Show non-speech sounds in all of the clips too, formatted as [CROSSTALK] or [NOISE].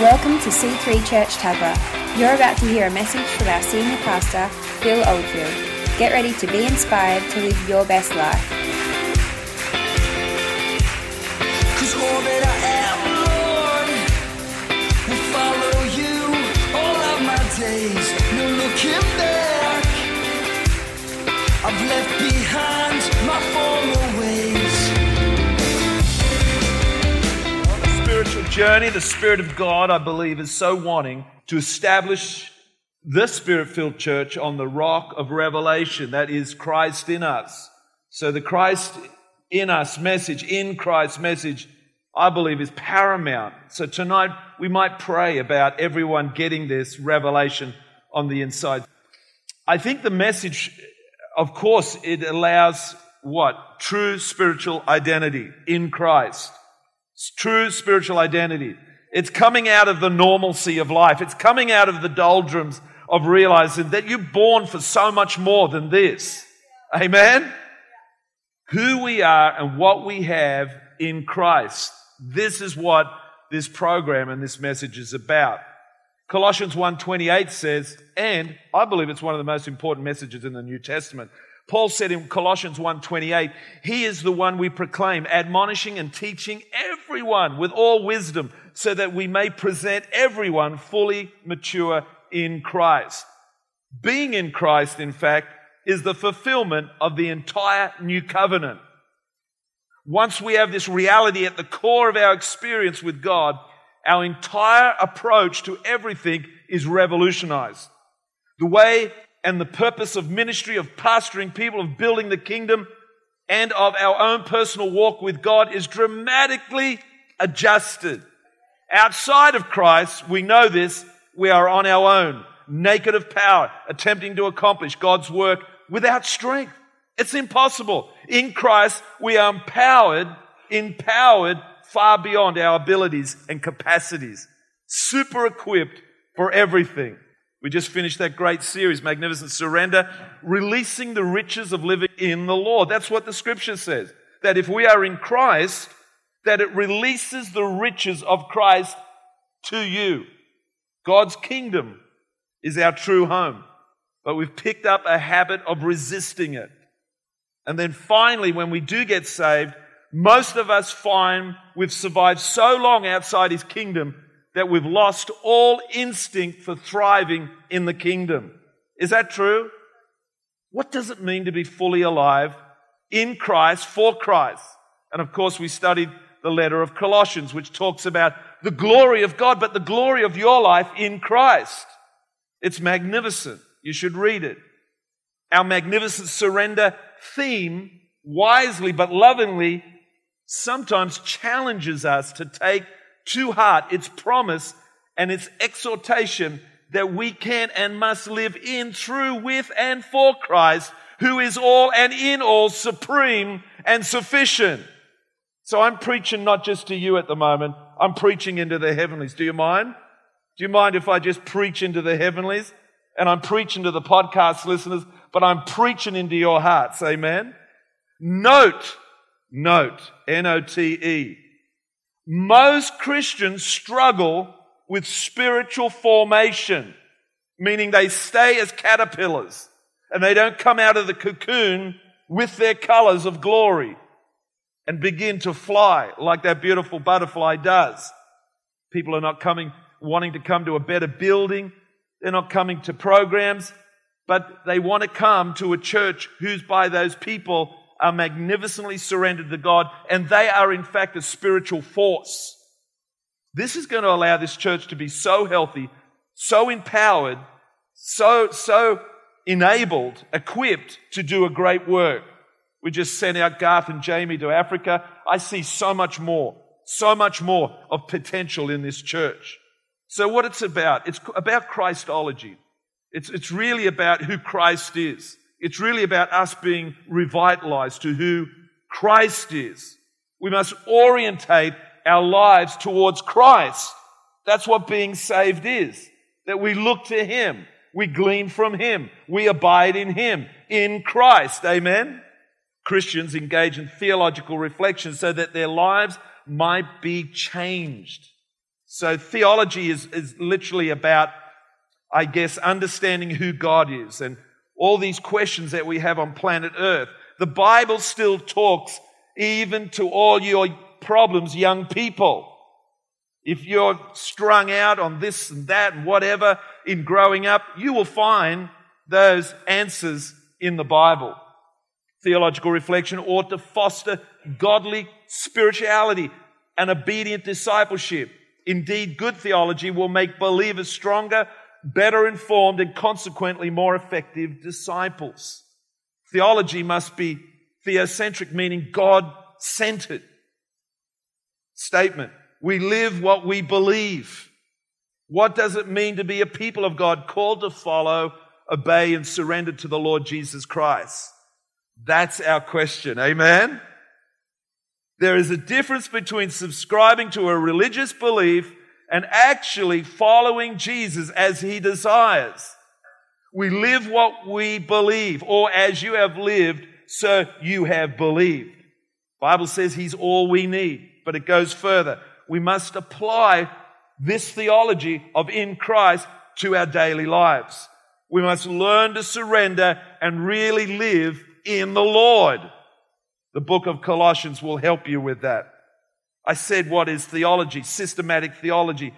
Welcome to C3 Church Tuggerah. You're about to hear a message from our senior pastor, Phil Oldfield. Get ready to be inspired to live your best life. Journey, the Spirit of God, I believe, is so wanting to establish the Spirit filled church on the rock of revelation that is Christ in us. So the Christ in us message, in Christ message, I believe is paramount. So tonight we might pray about everyone getting this revelation on the inside. I think the message, of course, it allows what? True spiritual identity in Christ. True spiritual identity. It's coming out of the normalcy of life. It's coming out of the doldrums of realizing that you're born for so much more than this. Amen? Who we are and what we have in Christ. This is what this program and this message is about. Colossians 1:28 says, and I believe it's one of the most important messages in the New Testament. Paul said in Colossians 1:28, he is the one we proclaim, admonishing and teaching everyone with all wisdom, so that we may present everyone fully mature in Christ. Being in Christ, in fact, is the fulfillment of the entire new covenant. Once we have this reality at the core of our experience with God, our entire approach to everything is revolutionized. The way and the purpose of ministry, of pastoring people, of building the kingdom, and of our own personal walk with God is dramatically adjusted. Outside of Christ, we know this, we are on our own, naked of power, attempting to accomplish God's work without strength. It's impossible. In Christ, we are empowered, empowered far beyond our abilities and capacities, super equipped for everything. We just finished that great series, Magnificent Surrender, releasing the riches of living in the Lord. That's what the scripture says. That if we are in Christ, that it releases the riches of Christ to you. God's kingdom is our true home, but we've picked up a habit of resisting it. And then finally, when we do get saved, most of us find we've survived so long outside his kingdom that we've lost all instinct for thriving in the kingdom. Is that true? What does it mean to be fully alive in Christ, for Christ? And of course, we studied the letter of Colossians, which talks about the glory of God, but the glory of your life in Christ. It's magnificent. You should read it. Our magnificent surrender theme, wisely but lovingly, sometimes challenges us to take to heart its promise and its exhortation that we can and must live in, through, with, and for Christ, who is all and in all supreme and sufficient. So I'm preaching not just to you at the moment, I'm preaching into the heavenlies. Do you mind? Do you mind if I just preach into the heavenlies? And I'm preaching to the podcast listeners, but I'm preaching into your hearts. Amen. Note, note, N-O-T-E. Most Christians struggle with spiritual formation, meaning they stay as caterpillars and they don't come out of the cocoon with their colors of glory and begin to fly like that beautiful butterfly does. People are not coming, wanting to come to a better building. They're not coming to programs, but they want to come to a church who's by those people are magnificently surrendered to God, and they are in fact a spiritual force. This is going to allow this church to be so healthy, so empowered, so, so enabled, equipped to do a great work. We just sent out Garth and Jamie to Africa. I see so much more, so much more of potential in this church. So what it's about, it's about Christology. It's, it's really about who Christ is. It's really about us being revitalized to who Christ is. We must orientate our lives towards Christ. That's what being saved is. That we look to Him. We glean from Him. We abide in Him. In Christ. Amen? Christians engage in theological reflection so that their lives might be changed. So theology is, is literally about, I guess, understanding who God is and all these questions that we have on planet Earth. The Bible still talks even to all your problems, young people. If you're strung out on this and that and whatever in growing up, you will find those answers in the Bible. Theological reflection ought to foster godly spirituality and obedient discipleship. Indeed, good theology will make believers stronger, better informed, and consequently more effective disciples. Theology must be theocentric, meaning God centered. Statement. We live what we believe. What does it mean to be a people of God called to follow, obey, and surrender to the Lord Jesus Christ? That's our question. Amen? There is a difference between subscribing to a religious belief and actually following Jesus as he desires. We live what we believe, or as you have lived, so you have believed. Bible says he's all we need, but it goes further. We must apply this theology of in Christ to our daily lives. We must learn to surrender and really live in the Lord. The book of Colossians will help you with that. I said what is theology, systematic theology,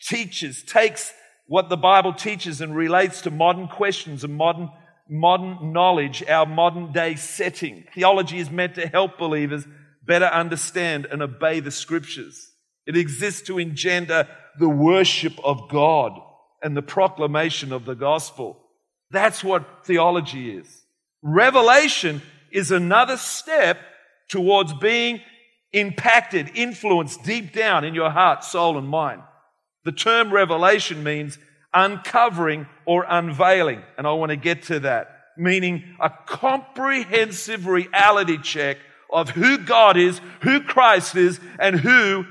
teaches, takes what the Bible teaches and relates to modern questions and modern, modern knowledge, our modern day setting. Theology is meant to help believers better understand and obey the scriptures. It exists to engender the worship of God and the proclamation of the gospel. That's what theology is. Revelation is another step towards being impacted, influenced deep down in your heart, soul, and mind. The term revelation means uncovering or unveiling, and I want to get to that, meaning a comprehensive reality check of who God is, who Christ is, and who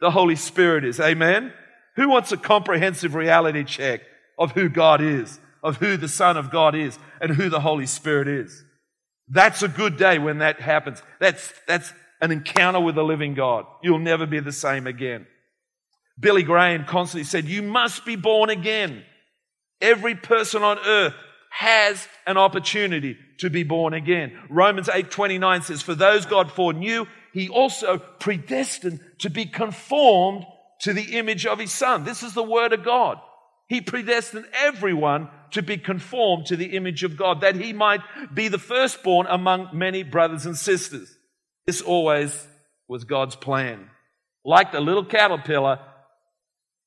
the Holy Spirit is. Amen? Who wants a comprehensive reality check of who God is, of who the Son of God is, and who the Holy Spirit is? That's a good day when that happens. That's, that's an encounter with the living God. You'll never be the same again. Billy Graham constantly said, You must be born again. Every person on earth has an opportunity to be born again. Romans 8:29 says, "For those God foreknew, he also predestined to be conformed to the image of his son." This is the word of God. He predestined everyone to be conformed to the image of God, that he might be the firstborn among many brothers and sisters. This always was God's plan. Like the little caterpillar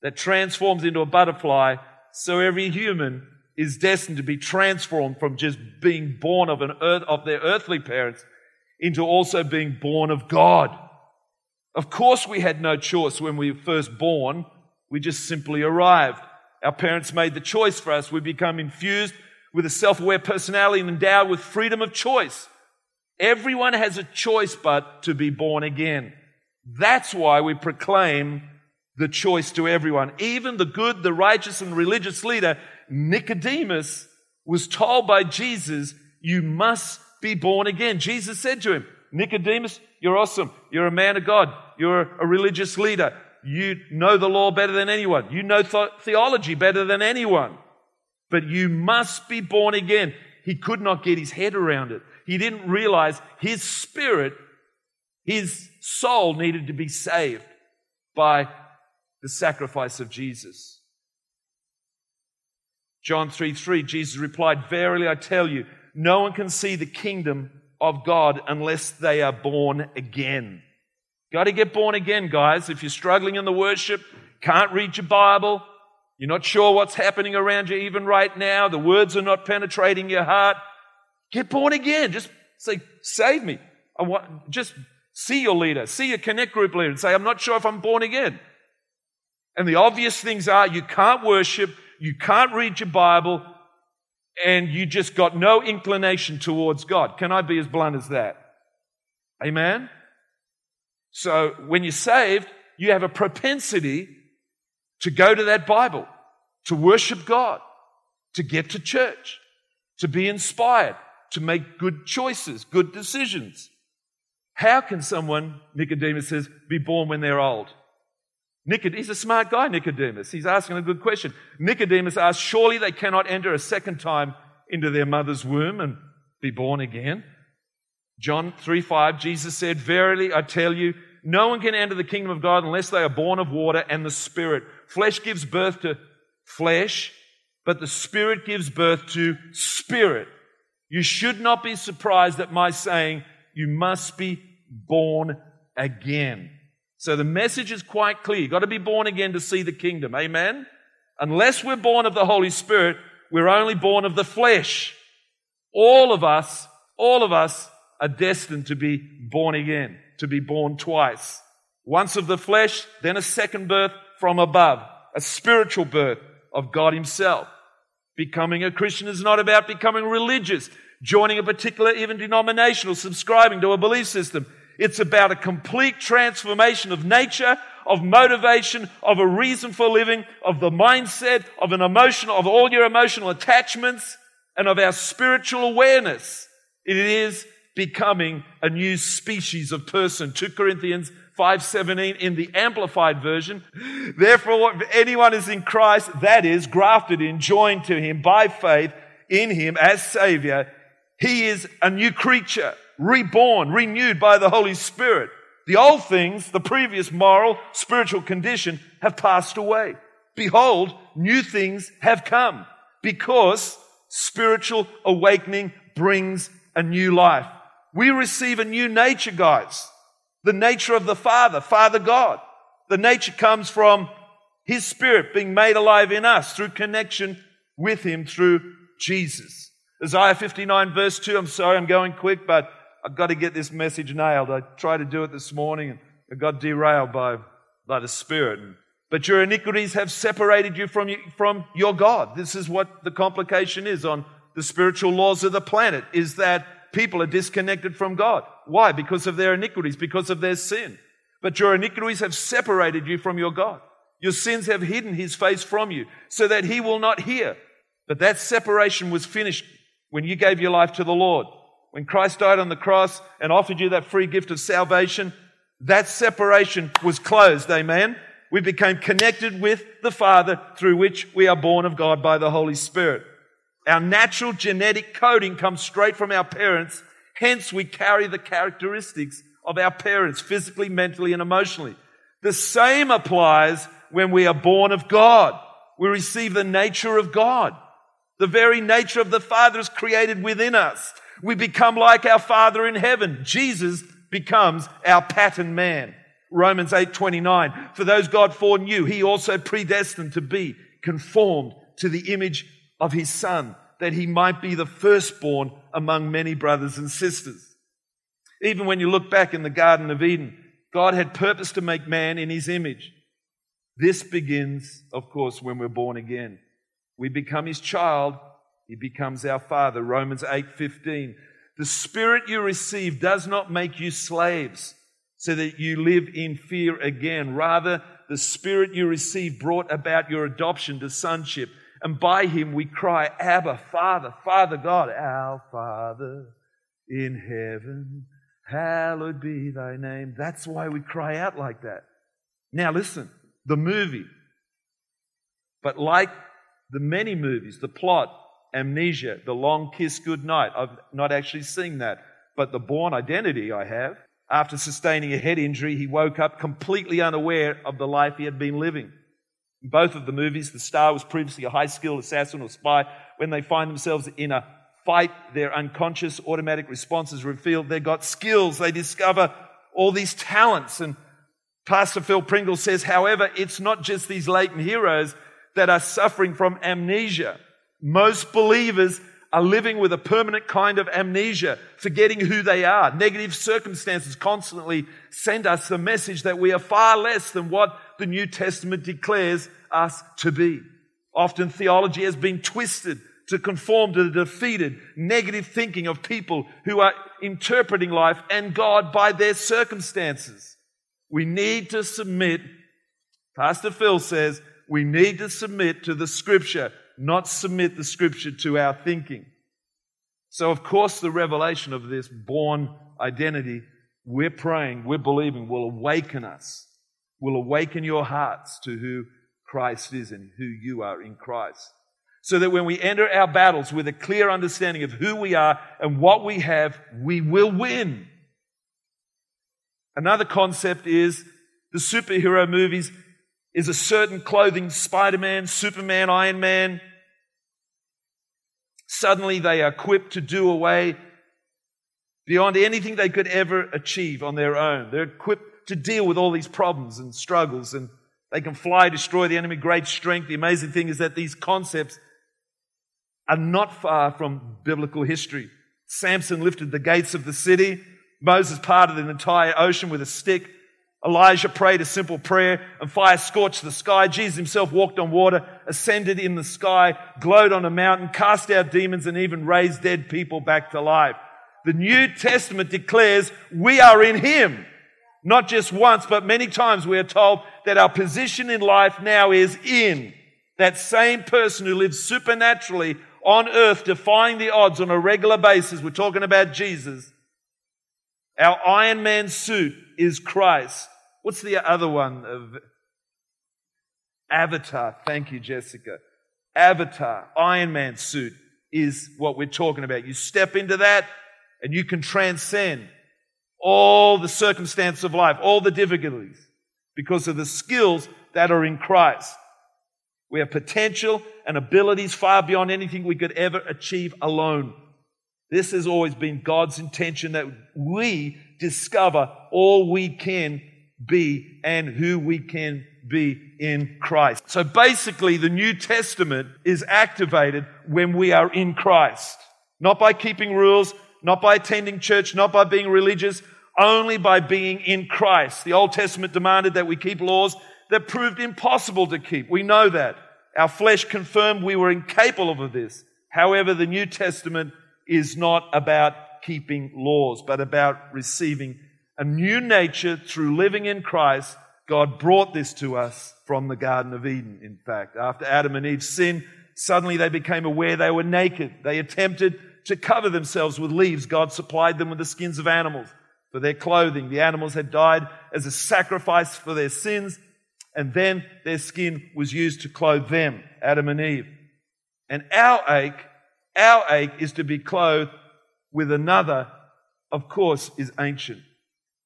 that transforms into a butterfly, so every human is destined to be transformed from just being born of an earth, of their earthly parents into also being born of God. Of course, we had no choice when we were first born. We just simply arrived. Our parents made the choice for us. We become infused with a self aware personality and endowed with freedom of choice. Everyone has a choice but to be born again. That's why we proclaim the choice to everyone. Even the good, the righteous, and religious leader, Nicodemus, was told by Jesus, You must be born again. Jesus said to him, Nicodemus, you're awesome. You're a man of God. You're a religious leader. You know the law better than anyone. You know th- theology better than anyone. But you must be born again. He could not get his head around it. He didn't realize his spirit, his soul needed to be saved by the sacrifice of Jesus. John 3 3, Jesus replied, Verily I tell you, no one can see the kingdom of God unless they are born again. Got to get born again, guys. If you're struggling in the worship, can't read your Bible, you're not sure what's happening around you even right now, the words are not penetrating your heart, get born again. Just say, Save me. I want, just see your leader, see your connect group leader, and say, I'm not sure if I'm born again. And the obvious things are you can't worship, you can't read your Bible, and you just got no inclination towards God. Can I be as blunt as that? Amen? So when you're saved, you have a propensity to go to that Bible, to worship God, to get to church, to be inspired, to make good choices, good decisions. How can someone, Nicodemus says, be born when they're old? Nicod- he's a smart guy, Nicodemus. He's asking a good question. Nicodemus asks, Surely they cannot enter a second time into their mother's womb and be born again? John 3 5, Jesus said, Verily I tell you, no one can enter the kingdom of God unless they are born of water and the Spirit. Flesh gives birth to flesh, but the Spirit gives birth to spirit. You should not be surprised at my saying, You must be born again. So the message is quite clear. You've got to be born again to see the kingdom. Amen? Unless we're born of the Holy Spirit, we're only born of the flesh. All of us, all of us are destined to be born again, to be born twice. Once of the flesh, then a second birth from above, a spiritual birth of God Himself. Becoming a Christian is not about becoming religious, joining a particular even denomination or subscribing to a belief system. It's about a complete transformation of nature, of motivation, of a reason for living, of the mindset, of an emotional, of all your emotional attachments, and of our spiritual awareness. It is becoming a new species of person. 2 Corinthians 5:17 in the amplified version. Therefore, if anyone is in Christ, that is grafted in, joined to him by faith in him as savior, he is a new creature reborn, renewed by the Holy Spirit. The old things, the previous moral, spiritual condition have passed away. Behold, new things have come because spiritual awakening brings a new life. We receive a new nature, guys. The nature of the Father, Father God. The nature comes from His Spirit being made alive in us through connection with Him through Jesus. Isaiah 59 verse 2, I'm sorry, I'm going quick, but I've got to get this message nailed. I tried to do it this morning and I got derailed by, by the Spirit. But your iniquities have separated you from, you from your God. This is what the complication is on the spiritual laws of the planet, is that people are disconnected from God. Why? Because of their iniquities, because of their sin. But your iniquities have separated you from your God. Your sins have hidden his face from you so that he will not hear. But that separation was finished when you gave your life to the Lord. When Christ died on the cross and offered you that free gift of salvation, that separation was closed. Amen. We became connected with the Father through which we are born of God by the Holy Spirit. Our natural genetic coding comes straight from our parents. Hence, we carry the characteristics of our parents physically, mentally, and emotionally. The same applies when we are born of God. We receive the nature of God. The very nature of the Father is created within us. We become like our Father in heaven. Jesus becomes our pattern man. Romans 8:29 For those God foreknew he also predestined to be conformed to the image of his son that he might be the firstborn among many brothers and sisters. Even when you look back in the garden of Eden God had purpose to make man in his image. This begins of course when we're born again. We become his child he becomes our father. Romans 8:15. The spirit you receive does not make you slaves so that you live in fear again. Rather, the spirit you receive brought about your adoption to sonship. And by him we cry, Abba, Father, Father God, our Father in heaven, hallowed be thy name. That's why we cry out like that. Now listen, the movie. But like the many movies, the plot amnesia, the long kiss goodnight. I've not actually seen that. But the Bourne Identity I have. After sustaining a head injury, he woke up completely unaware of the life he had been living. In both of the movies, the star was previously a high skilled assassin or spy. When they find themselves in a fight, their unconscious automatic responses reveal they've got skills. They discover all these talents. And Pastor Phil Pringle says, however, it's not just these latent heroes that are suffering from amnesia. Most believers are living with a permanent kind of amnesia, forgetting who they are. Negative circumstances constantly send us the message that we are far less than what the New Testament declares us to be. Often theology has been twisted to conform to the defeated, negative thinking of people who are interpreting life and God by their circumstances. We need to submit, Pastor Phil says, we need to submit to the scripture not submit the scripture to our thinking. So, of course, the revelation of this born identity, we're praying, we're believing, will awaken us. Will awaken your hearts to who Christ is and who you are in Christ. So that when we enter our battles with a clear understanding of who we are and what we have, we will win. Another concept is the superhero movies is a certain clothing, Spider-Man, Superman, Iron Man. Suddenly they are equipped to do away beyond anything they could ever achieve on their own. They're equipped to deal with all these problems and struggles and they can fly, destroy the enemy, great strength. The amazing thing is that these concepts are not far from biblical history. Samson lifted the gates of the city. Moses parted an entire ocean with a stick. Elijah prayed a simple prayer and fire scorched the sky. Jesus himself walked on water, ascended in the sky, glowed on a mountain, cast out demons, and even raised dead people back to life. The New Testament declares we are in him. Not just once, but many times we are told that our position in life now is in that same person who lives supernaturally on earth, defying the odds on a regular basis. We're talking about Jesus. Our Iron Man suit is Christ. What's the other one? Of Avatar. Thank you, Jessica. Avatar, Iron Man suit is what we're talking about. You step into that and you can transcend all the circumstance of life, all the difficulties, because of the skills that are in Christ. We have potential and abilities far beyond anything we could ever achieve alone. This has always been God's intention that we discover all we can be and who we can be in Christ. So basically, the New Testament is activated when we are in Christ. Not by keeping rules, not by attending church, not by being religious, only by being in Christ. The Old Testament demanded that we keep laws that proved impossible to keep. We know that. Our flesh confirmed we were incapable of this. However, the New Testament is not about keeping laws, but about receiving a new nature through living in Christ. God brought this to us from the Garden of Eden, in fact. After Adam and Eve sinned, suddenly they became aware they were naked. They attempted to cover themselves with leaves. God supplied them with the skins of animals for their clothing. The animals had died as a sacrifice for their sins, and then their skin was used to clothe them, Adam and Eve. And our ache, our ache is to be clothed with another, of course, is ancient.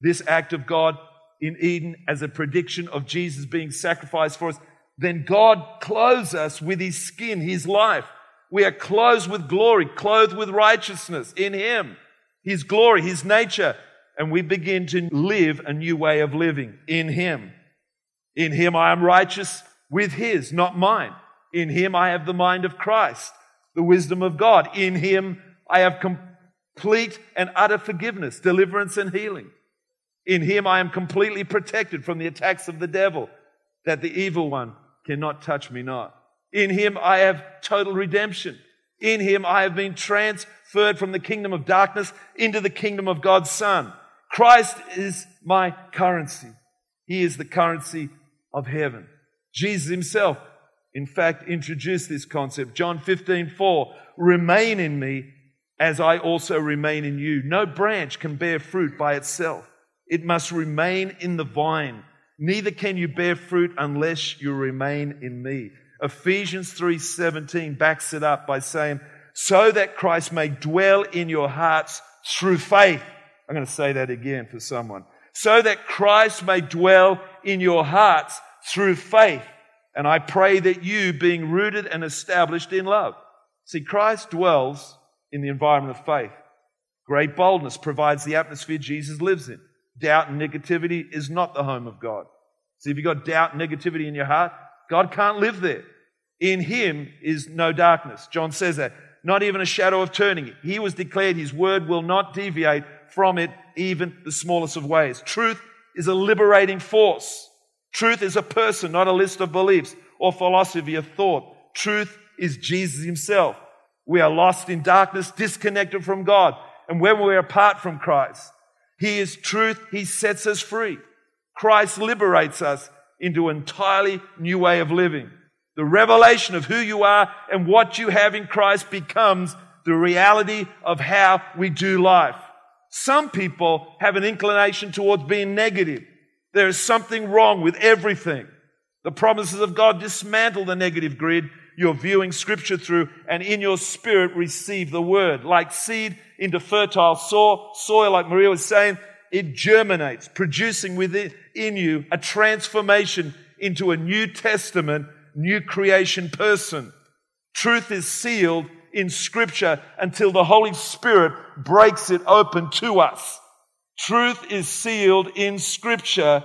This act of God in Eden as a prediction of Jesus being sacrificed for us, then God clothes us with his skin, his life. We are clothed with glory, clothed with righteousness in him, his glory, his nature, and we begin to live a new way of living in Him. In Him I am righteous with His, not mine. In Him I have the mind of Christ, the wisdom of God. In Him I have complete and utter forgiveness, deliverance, and healing. In Him I am completely protected from the attacks of the devil, that the evil one cannot touch me not. In Him I have total redemption. In Him I have been transferred from the kingdom of darkness into the kingdom of God's Son. Christ is my currency. He is the currency of heaven. Jesus himself, in fact, introduced this concept. John 15, 4, remain in me as I also remain in you. No branch can bear fruit by itself. It must remain in the vine. Neither can you bear fruit unless you remain in me. Ephesians 3:17 backs it up by saying, "So that Christ may dwell in your hearts through faith." I'm going to say that again for someone. So that Christ may dwell in your hearts through faith. And I pray that you, being rooted and established in love. See, Christ dwells in the environment of faith. Great boldness provides the atmosphere Jesus lives in. Doubt and negativity is not the home of God. See, if you've got doubt and negativity in your heart, God can't live there. In him is no darkness. John says that. Not even a shadow of turning. He was declared his word will not deviate from it even the smallest of ways. Truth is a liberating force. Truth is a person, not a list of beliefs or philosophy of thought. Truth is Jesus himself. We are lost in darkness, disconnected from God. And when we're apart from Christ, He is truth. He sets us free. Christ liberates us into an entirely new way of living. The revelation of who you are and what you have in Christ becomes the reality of how we do life. Some people have an inclination towards being negative. There is something wrong with everything. The promises of God dismantle the negative grid you're viewing scripture through and in your spirit receive the word. Like seed into fertile soil, soil, like Maria was saying, it germinates, producing within in you a transformation into a New Testament, new creation person. Truth is sealed in scripture until the Holy Spirit breaks it open to us. Truth is sealed in scripture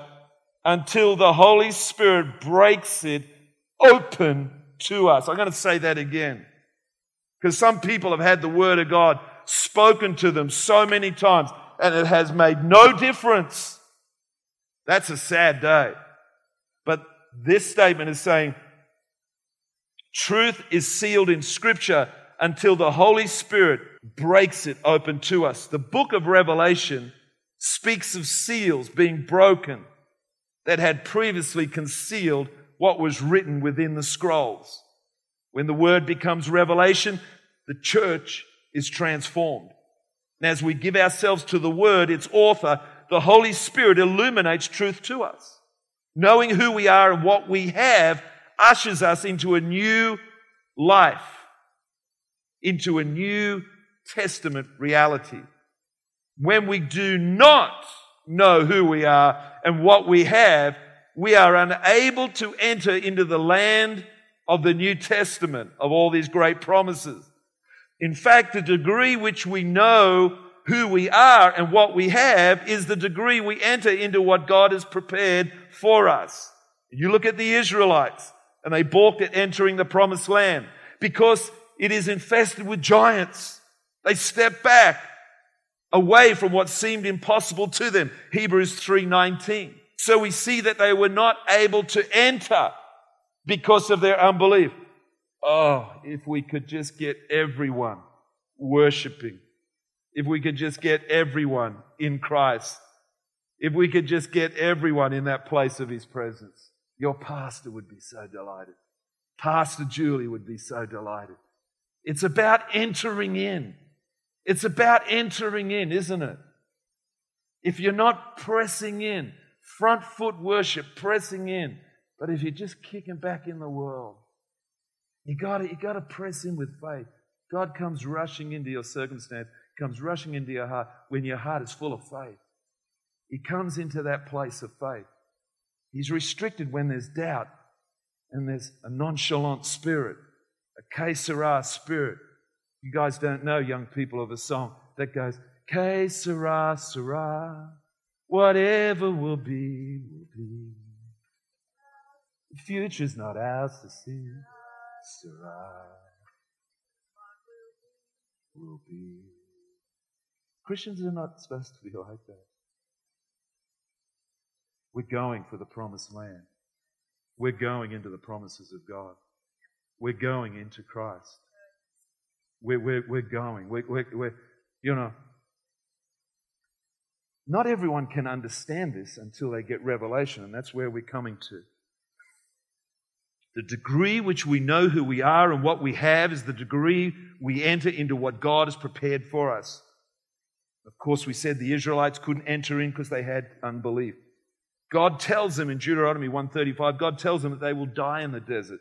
until the Holy Spirit breaks it open to us. I'm going to say that again. Because some people have had the Word of God spoken to them so many times and it has made no difference. That's a sad day. But this statement is saying truth is sealed in Scripture until the Holy Spirit breaks it open to us. The book of Revelation speaks of seals being broken that had previously concealed what was written within the scrolls. When the word becomes revelation, the church is transformed. And as we give ourselves to the word, its author, the Holy Spirit illuminates truth to us. Knowing who we are and what we have ushers us into a new life, into a new testament reality. When we do not know who we are and what we have, we are unable to enter into the land of the New Testament, of all these great promises. In fact, the degree which we know who we are and what we have is the degree we enter into what God has prepared for us. You look at the Israelites and they balked at entering the promised land because it is infested with giants. They step back away from what seemed impossible to them. Hebrews 3:19. So we see that they were not able to enter because of their unbelief. Oh, if we could just get everyone worshiping, if we could just get everyone in Christ, if we could just get everyone in that place of His presence, your pastor would be so delighted. Pastor Julie would be so delighted. It's about entering in. It's about entering in, isn't it? If you're not pressing in, front foot worship, pressing in. But if you're just kicking back in the world, you got you got to press in with faith. God comes rushing into your circumstance, comes rushing into your heart when your heart is full of faith. He comes into that place of faith. He's restricted when there's doubt and there's a nonchalant spirit, a que spirit. You guys don't know, young people, of a song that goes, Que sera. Whatever will be, will be. The future's not ours to see. Sarai will be. Christians are not supposed to be like that. We're going for the promised land. We're going into the promises of God. We're going into Christ. We're, we're, we're going. We're, we're, we're, you know, not everyone can understand this until they get revelation, and that's where we're coming to. The degree which we know who we are and what we have is the degree we enter into what God has prepared for us. Of course, we said the Israelites couldn't enter in because they had unbelief. God tells them in Deuteronomy 135, God tells them that they will die in the desert.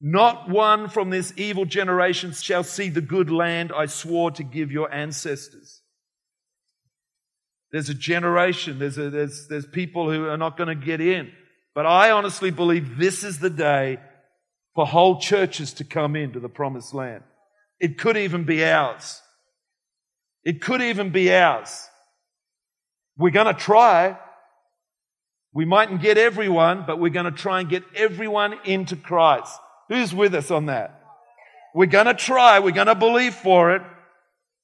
Not one from this evil generation shall see the good land I swore to give your ancestors. There's a generation, there's, a, there's, there's people who are not going to get in. But I honestly believe this is the day for whole churches to come into the promised land. It could even be ours. It could even be ours. We're going to try. We mightn't get everyone, but we're going to try and get everyone into Christ. Who's with us on that? We're going to try. We're going to believe for it.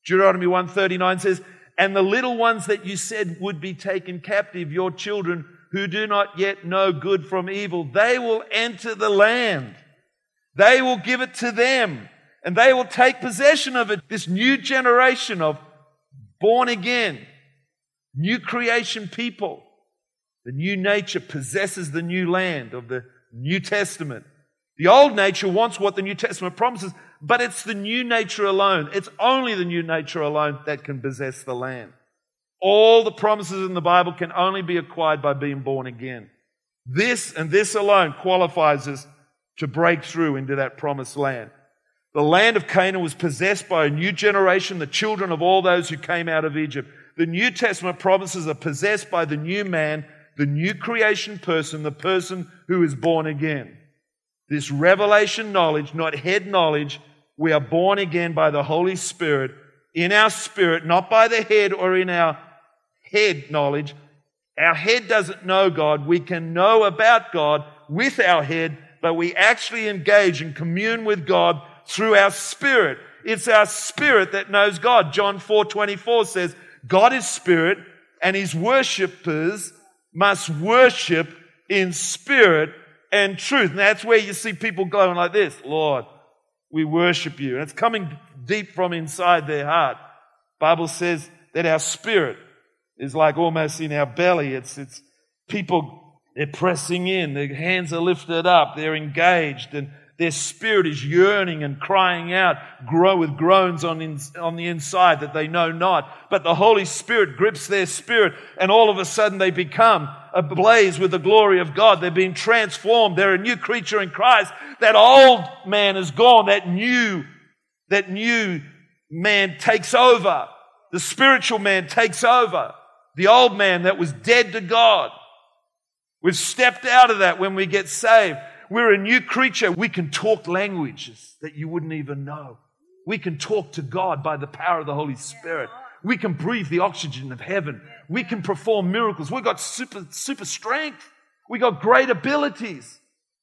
Deuteronomy 139 says, and the little ones that you said would be taken captive, your children who do not yet know good from evil, they will enter the land. They will give it to them and they will take possession of it. This new generation of born again, new creation people. The new nature possesses the new land of the New Testament. The old nature wants what the New Testament promises, but it's the new nature alone. It's only the new nature alone that can possess the land. All the promises in the Bible can only be acquired by being born again. This and this alone qualifies us to break through into that promised land. The land of Canaan was possessed by a new generation, the children of all those who came out of Egypt. The New Testament promises are possessed by the new man, the new creation person, the person who is born again. This revelation knowledge, not head knowledge, we are born again by the Holy Spirit in our spirit, not by the head or in our head knowledge. Our head doesn't know God. We can know about God with our head, but we actually engage and commune with God through our spirit. It's our spirit that knows God. John 4 24 says, God is spirit and his worshippers must worship in spirit and truth. And that's where you see people going like this, Lord, we worship you. And it's coming deep from inside their heart. Bible says that our spirit is like almost in our belly. It's, it's people, they're pressing in, their hands are lifted up, they're engaged and their spirit is yearning and crying out, grow with groans on, in, on the inside that they know not. But the Holy Spirit grips their spirit and all of a sudden they become ablaze with the glory of God. They're being transformed. They're a new creature in Christ. That old man is gone. That new, that new man takes over. The spiritual man takes over. The old man that was dead to God. We've stepped out of that when we get saved. We're a new creature. We can talk languages that you wouldn't even know. We can talk to God by the power of the Holy Spirit. We can breathe the oxygen of heaven. We can perform miracles. We've got super, super strength. We got great abilities.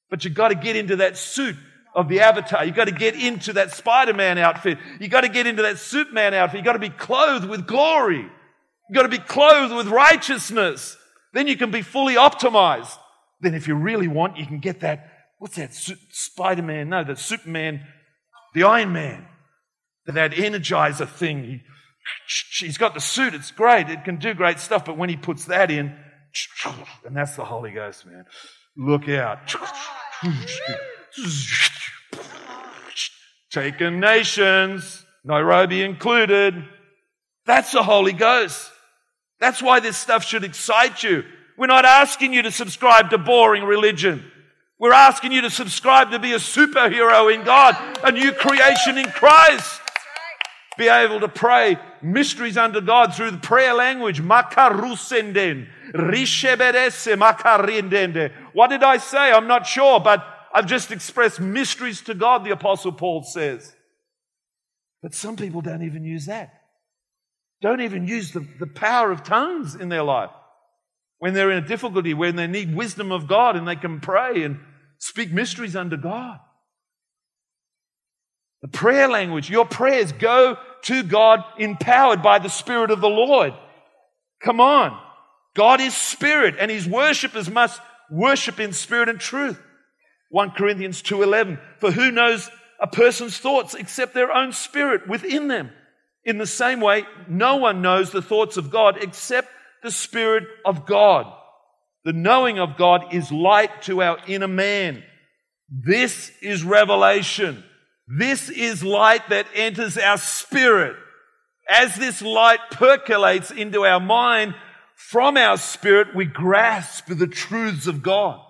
But you've got to get into that suit of the avatar. You've got to get into that Spider-Man outfit. You've got to get into that Superman outfit. You've got to be clothed with glory. You've got to be clothed with righteousness. Then you can be fully optimized. Then if you really want, you can get that what's that? Spider Man? No, the Superman, the Iron Man, that energizer thing. He, he's got the suit, it's great, it can do great stuff, but when he puts that in, and that's the Holy Ghost, man. Look out. Taken nations, Nairobi included. That's the Holy Ghost. That's why this stuff should excite you. We're not asking you to subscribe to boring religion. We're asking you to subscribe to be a superhero in God, a new creation in Christ. Be able to pray mysteries under God through the prayer language. Makarusenden. What did I say? I'm not sure, but I've just expressed mysteries to God, the Apostle Paul says. But some people don't even use that. Don't even use the, the power of tongues in their life when they're in a difficulty, when they need wisdom of God and they can pray and speak mysteries under God. The prayer language, your prayers go to God empowered by the Spirit of the Lord. Come on. God is spirit and his worshippers must worship in spirit and truth. 1 Corinthians 2:11 For who knows a person's thoughts except their own spirit within them? In the same way, no one knows the thoughts of God except the Spirit of God. The knowing of God is light to our inner man. This is revelation. This is light that enters our spirit. As this light percolates into our mind, from our spirit, we grasp the truths of God.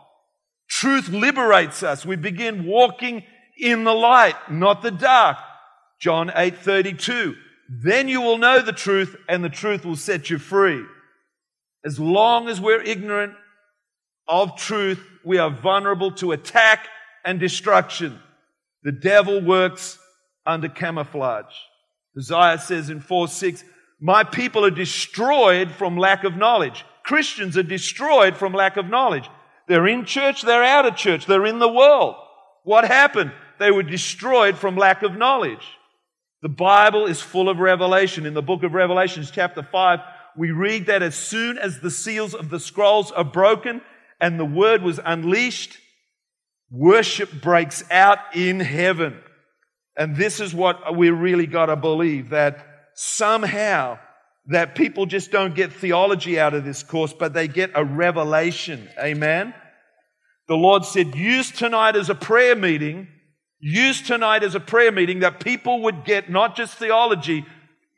Truth liberates us. We begin walking in the light, not the dark. John 8 32. Then you will know the truth, and the truth will set you free. As long as we're ignorant of truth, we are vulnerable to attack and destruction. The devil works under camouflage. Isaiah says in 4 6, My people are destroyed from lack of knowledge. Christians are destroyed from lack of knowledge. They're in church, they're out of church, they're in the world. What happened? They were destroyed from lack of knowledge. The Bible is full of revelation. In the book of Revelations, chapter 5, we read that as soon as the seals of the scrolls are broken and the word was unleashed, worship breaks out in heaven. And this is what we really got to believe that somehow that people just don't get theology out of this course, but they get a revelation. Amen. The Lord said, use tonight as a prayer meeting. Use tonight as a prayer meeting that people would get not just theology,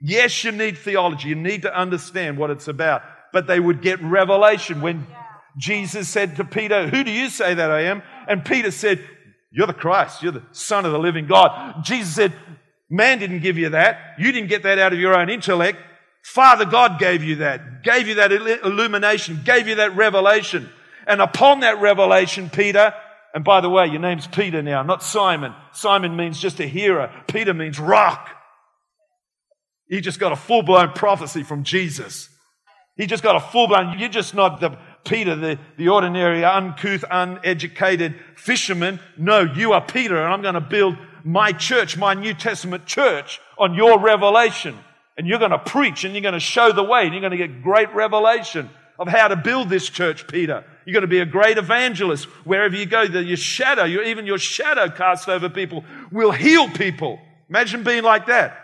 Yes, you need theology. You need to understand what it's about. But they would get revelation when Jesus said to Peter, Who do you say that I am? And Peter said, You're the Christ. You're the Son of the living God. Jesus said, Man didn't give you that. You didn't get that out of your own intellect. Father God gave you that, gave you that illumination, gave you that revelation. And upon that revelation, Peter, and by the way, your name's Peter now, not Simon. Simon means just a hearer. Peter means rock. He just got a full blown prophecy from Jesus. He just got a full blown, you're just not the Peter, the, the ordinary, uncouth, uneducated fisherman. No, you are Peter, and I'm going to build my church, my New Testament church, on your revelation. And you're going to preach and you're going to show the way and you're going to get great revelation of how to build this church, Peter. You're going to be a great evangelist wherever you go. Your shadow, your, even your shadow cast over people will heal people. Imagine being like that.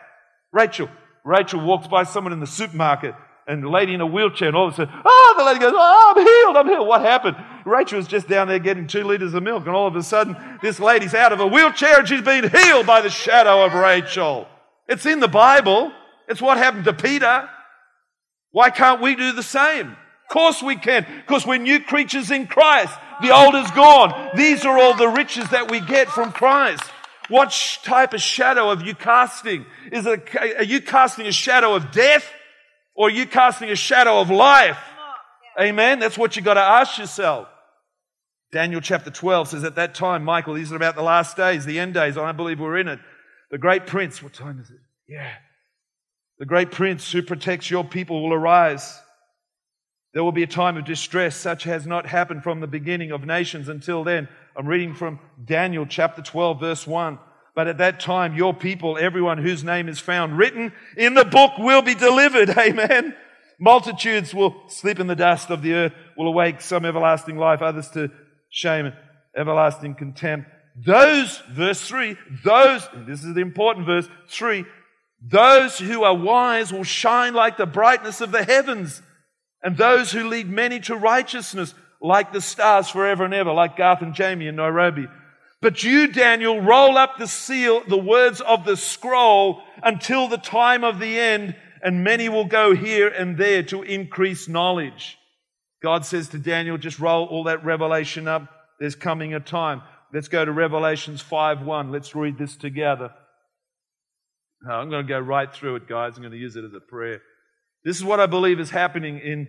Rachel, Rachel walks by someone in the supermarket and the lady in a wheelchair, and all of a sudden, oh, the lady goes, oh, I'm healed, I'm healed. What happened? Rachel was just down there getting two liters of milk, and all of a sudden, this lady's out of a wheelchair and she's been healed by the shadow of Rachel. It's in the Bible. It's what happened to Peter. Why can't we do the same? Of course we can, because we're new creatures in Christ. The old is gone. These are all the riches that we get from Christ. What type of shadow are you casting? Is it, are you casting a shadow of death? Or are you casting a shadow of life? Amen. That's what you got to ask yourself. Daniel chapter 12 says, At that time, Michael, these are about the last days, the end days. I believe we're in it. The great prince, what time is it? Yeah. The great prince who protects your people will arise. There will be a time of distress, such has not happened from the beginning of nations until then. I'm reading from Daniel chapter 12, verse 1. But at that time, your people, everyone whose name is found written in the book will be delivered. [LAUGHS] Amen. Multitudes will sleep in the dust of the earth, will awake some everlasting life, others to shame and everlasting contempt. Those, verse three, those, this is the important verse, three, those who are wise will shine like the brightness of the heavens, and those who lead many to righteousness like the stars forever and ever, like Garth and Jamie in Nairobi. But you, Daniel, roll up the seal, the words of the scroll until the time of the end, and many will go here and there to increase knowledge. God says to Daniel, just roll all that revelation up. There's coming a time. Let's go to Revelations 5 1. Let's read this together. I'm going to go right through it, guys. I'm going to use it as a prayer. This is what I believe is happening in,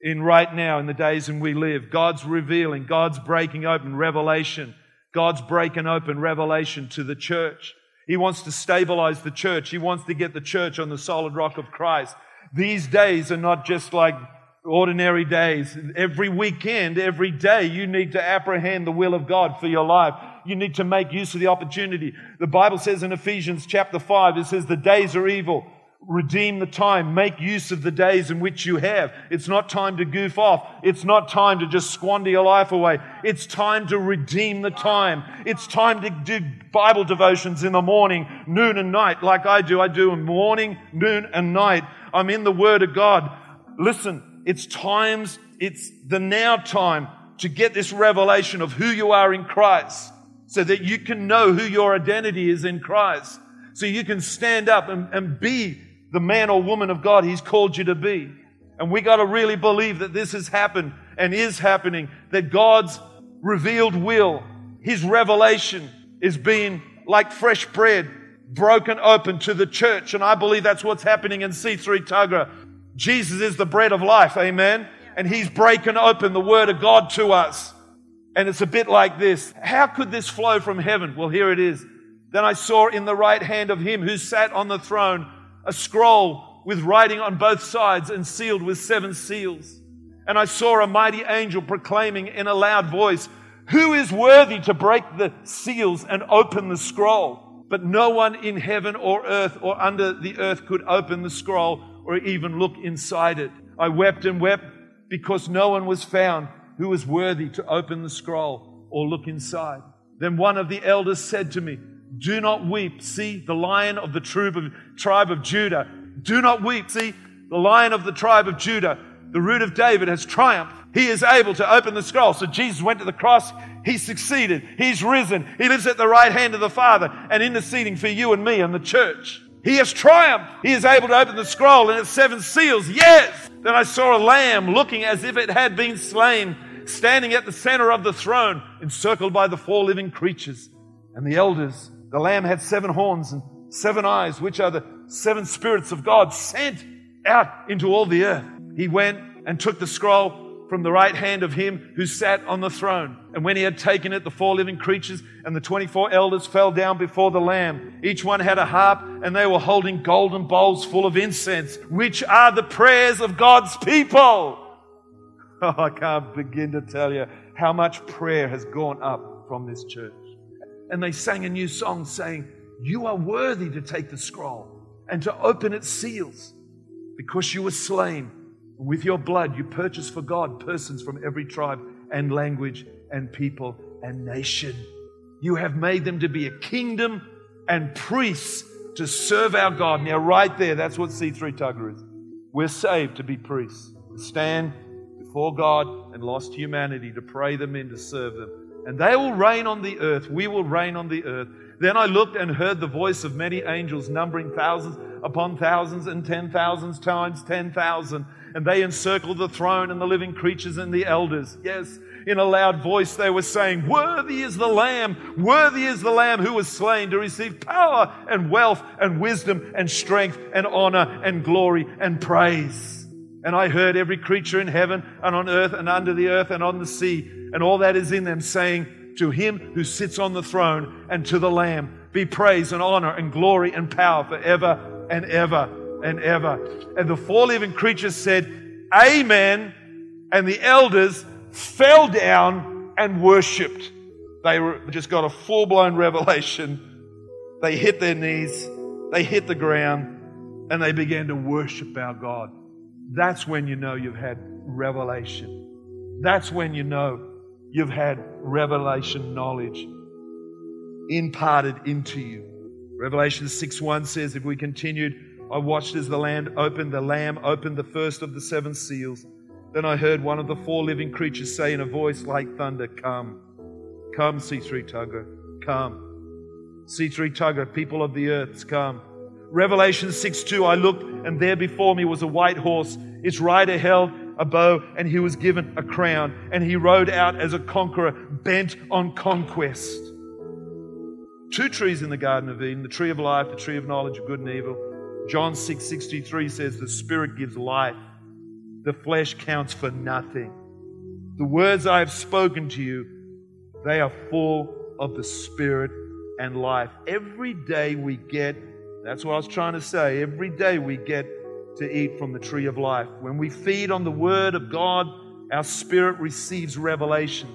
in right now in the days in we live. God's revealing, God's breaking open revelation God's breaking open revelation to the church. He wants to stabilize the church. He wants to get the church on the solid rock of Christ. These days are not just like ordinary days. Every weekend, every day, you need to apprehend the will of God for your life. You need to make use of the opportunity. The Bible says in Ephesians chapter 5, it says, The days are evil. Redeem the time. Make use of the days in which you have. It's not time to goof off. It's not time to just squander your life away. It's time to redeem the time. It's time to do Bible devotions in the morning, noon and night, like I do. I do in morning, noon and night. I'm in the Word of God. Listen, it's times, it's the now time to get this revelation of who you are in Christ so that you can know who your identity is in Christ. So you can stand up and, and be the man or woman of God He's called you to be. And we got to really believe that this has happened and is happening, that God's revealed will, His revelation is being like fresh bread broken open to the church. And I believe that's what's happening in C3 Tuggerah. Jesus is the bread of life, amen? And He's breaking open the Word of God to us. And it's a bit like this. How could this flow from heaven? Well, here it is. Then I saw in the right hand of Him who sat on the throne a scroll with writing on both sides and sealed with seven seals. And I saw a mighty angel proclaiming in a loud voice, Who is worthy to break the seals and open the scroll? But no one in heaven or earth or under the earth could open the scroll or even look inside it. I wept and wept because no one was found who was worthy to open the scroll or look inside. Then one of the elders said to me, do not weep. See, the lion of the tribe of Judah. Do not weep. See, the lion of the tribe of Judah, the root of David, has triumphed. He is able to open the scroll. So Jesus went to the cross. He succeeded. He's risen. He lives at the right hand of the Father and interceding for you and me and the church. He has triumphed. He is able to open the scroll and its seven seals. Yes. Then I saw a lamb looking as if it had been slain, standing at the center of the throne, encircled by the four living creatures and the elders. The lamb had seven horns and seven eyes, which are the seven spirits of God sent out into all the earth. He went and took the scroll from the right hand of him who sat on the throne. And when he had taken it, the four living creatures and the 24 elders fell down before the Lamb. Each one had a harp, and they were holding golden bowls full of incense, which are the prayers of God's people. [LAUGHS] Oh, I can't begin to tell you how much prayer has gone up from this church. And they sang a new song saying, You are worthy to take the scroll and to open its seals because you were slain with your blood, you purchased for God persons from every tribe and language and people and nation. You have made them to be a kingdom and priests to serve our God. Now, right there, that's what C3 Tuggerah is. We're saved to be priests, to stand before God and lost humanity, to pray them in, to serve them. And they will reign on the earth. We will reign on the earth. Then I looked and heard the voice of many angels, numbering thousands upon thousands and ten thousands times ten thousand and they encircled the throne and the living creatures and the elders. Yes, in a loud voice they were saying, Worthy is the Lamb, worthy is the Lamb who was slain to receive power and wealth and wisdom and strength and honor and glory and praise. And I heard every creature in heaven and on earth and under the earth and on the sea and all that is in them saying, To him who sits on the throne and to the Lamb be praise and honor and glory and power forever and ever and ever. And the four living creatures said, Amen. And the elders fell down and worshiped. They were, just got a full blown revelation. They hit their knees, they hit the ground, and they began to worship our God. That's when you know you've had revelation. That's when you know you've had revelation knowledge imparted into you. Revelation 6 1 says, If we continued I watched as the land opened, the Lamb opened the first of the seven seals. Then I heard one of the four living creatures say in a voice like thunder, Come, come, C3 Tuggerah, come. C3 Tuggerah, people of the earth, come. Revelation 6 2, I looked, and there before me was a white horse. Its rider held a bow, and he was given a crown, and he rode out as a conqueror, bent on conquest. Two trees in the Garden of Eden the tree of life, the tree of knowledge of good and evil. John 6 63 says, The Spirit gives life, the flesh counts for nothing. The words I have spoken to you, they are full of the Spirit and life. Every day we get, that's what I was trying to say, every day we get to eat from the tree of life. When we feed on the Word of God, our spirit receives revelation.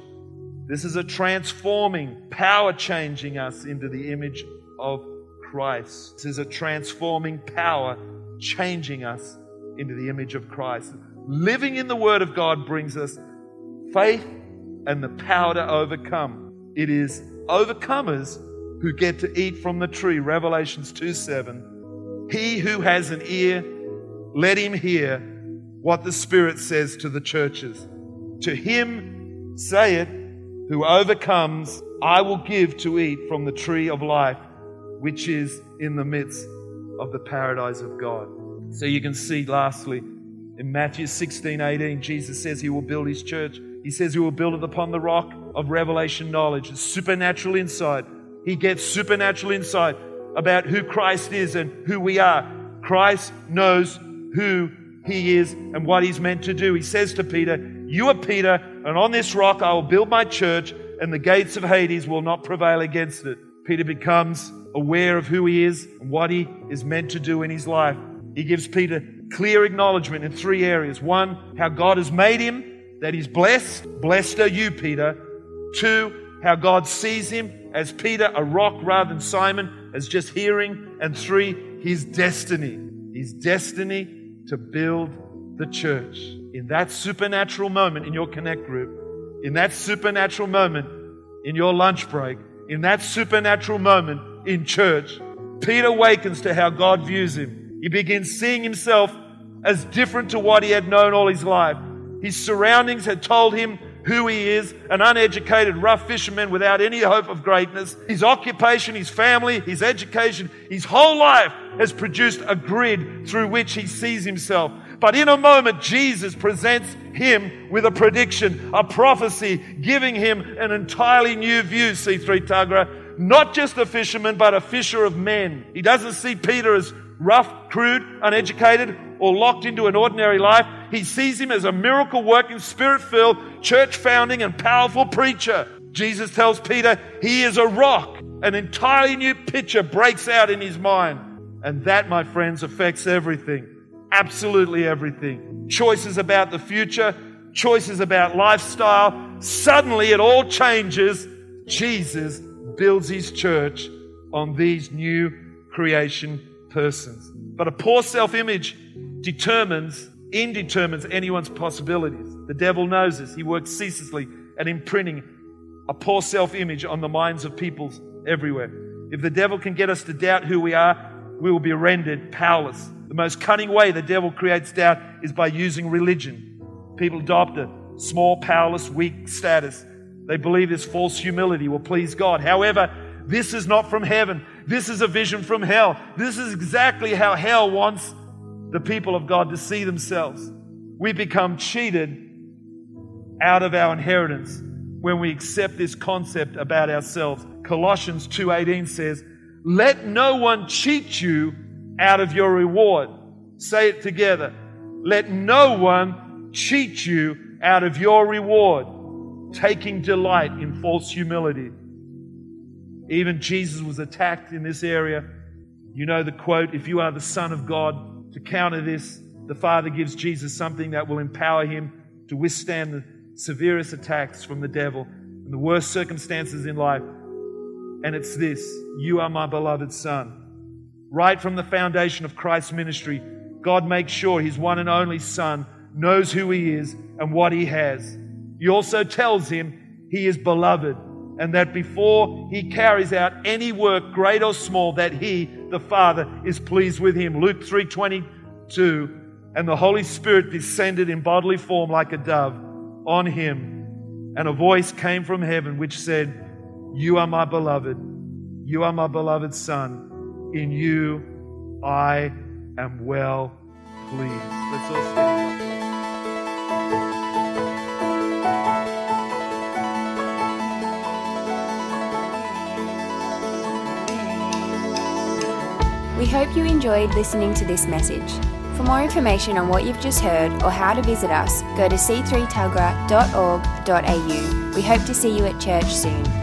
This is a transforming, power changing us into the image of Christ. This is a transforming power changing us into the image of Christ. Living in the Word of God brings us faith and the power to overcome. It is overcomers who get to eat from the tree. Revelations 2 7. He who has an ear, let him hear what the Spirit says to the churches. To him, say it, who overcomes, I will give to eat from the tree of life which is in the midst of the paradise of God. So you can see, lastly, in Matthew 16 18, Jesus says he will build his church. He says he will build it upon the rock of revelation knowledge, supernatural insight. He gets supernatural insight about who Christ is and who we are. Christ knows who he is and what he's meant to do. He says to Peter, You are Peter, and on this rock I will build my church, and the gates of Hades will not prevail against it. Peter becomes aware of who he is and what he is meant to do in his life. He gives Peter clear acknowledgement in three areas. One, how God has made him, that he's blessed. Blessed are you, Peter. Two, how God sees him as Peter, a rock rather than Simon, as just hearing. And three, his destiny. His destiny to build the church. In that supernatural moment in your connect group, in that supernatural moment in your lunch break, in that supernatural moment in church, Peter awakens to how God views him. He begins seeing himself as different to what he had known all his life. His surroundings had told him who he is an uneducated, rough fisherman without any hope of greatness. His occupation, his family, his education, his whole life has produced a grid through which he sees himself. But in a moment, Jesus presents him with a prediction, a prophecy, giving him an entirely new view, C3 Tuggerah. Not just a fisherman, but a fisher of men. He doesn't see Peter as rough, crude, uneducated, or locked into an ordinary life. He sees him as a miracle working, spirit filled, church founding, and powerful preacher. Jesus tells Peter he is a rock. An entirely new picture breaks out in his mind. And that, my friends, affects everything. Absolutely everything. Choices about the future, choices about lifestyle. Suddenly it all changes. Jesus builds his church on these new creation persons. But a poor self image determines, indetermines anyone's possibilities. The devil knows this. He works ceaselessly at imprinting a poor self image on the minds of people everywhere. If the devil can get us to doubt who we are, we will be rendered powerless. The most cunning way the devil creates doubt is by using religion. People adopt a small, powerless, weak status. They believe this false humility will please God. However, this is not from heaven. This is a vision from hell. This is exactly how hell wants the people of God to see themselves. We become cheated out of our inheritance when we accept this concept about ourselves. Colossians 2:18 says, "Let no one cheat you out of your reward." Say it together. Let no one cheat you out of your reward, taking delight in false humility. Even Jesus was attacked in this area. You know the quote, if you are the Son of God, to counter this, the Father gives Jesus something that will empower him to withstand the severest attacks from the devil and the worst circumstances in life. And it's this You are my beloved Son. Right from the foundation of Christ's ministry, God makes sure his one and only Son knows who he is and what he has. He also tells him he is beloved and that before he carries out any work, great or small, that he, the Father, is pleased with him. Luke 3:22, and the Holy Spirit descended in bodily form like a dove on him, and a voice came from heaven which said, You are my beloved, you are my beloved Son, in you I am well pleased. Let's all stand. We hope you enjoyed listening to this message. For more information on what you've just heard or how to visit us, go to c3tuggerah.org.au. We hope to see you at church soon.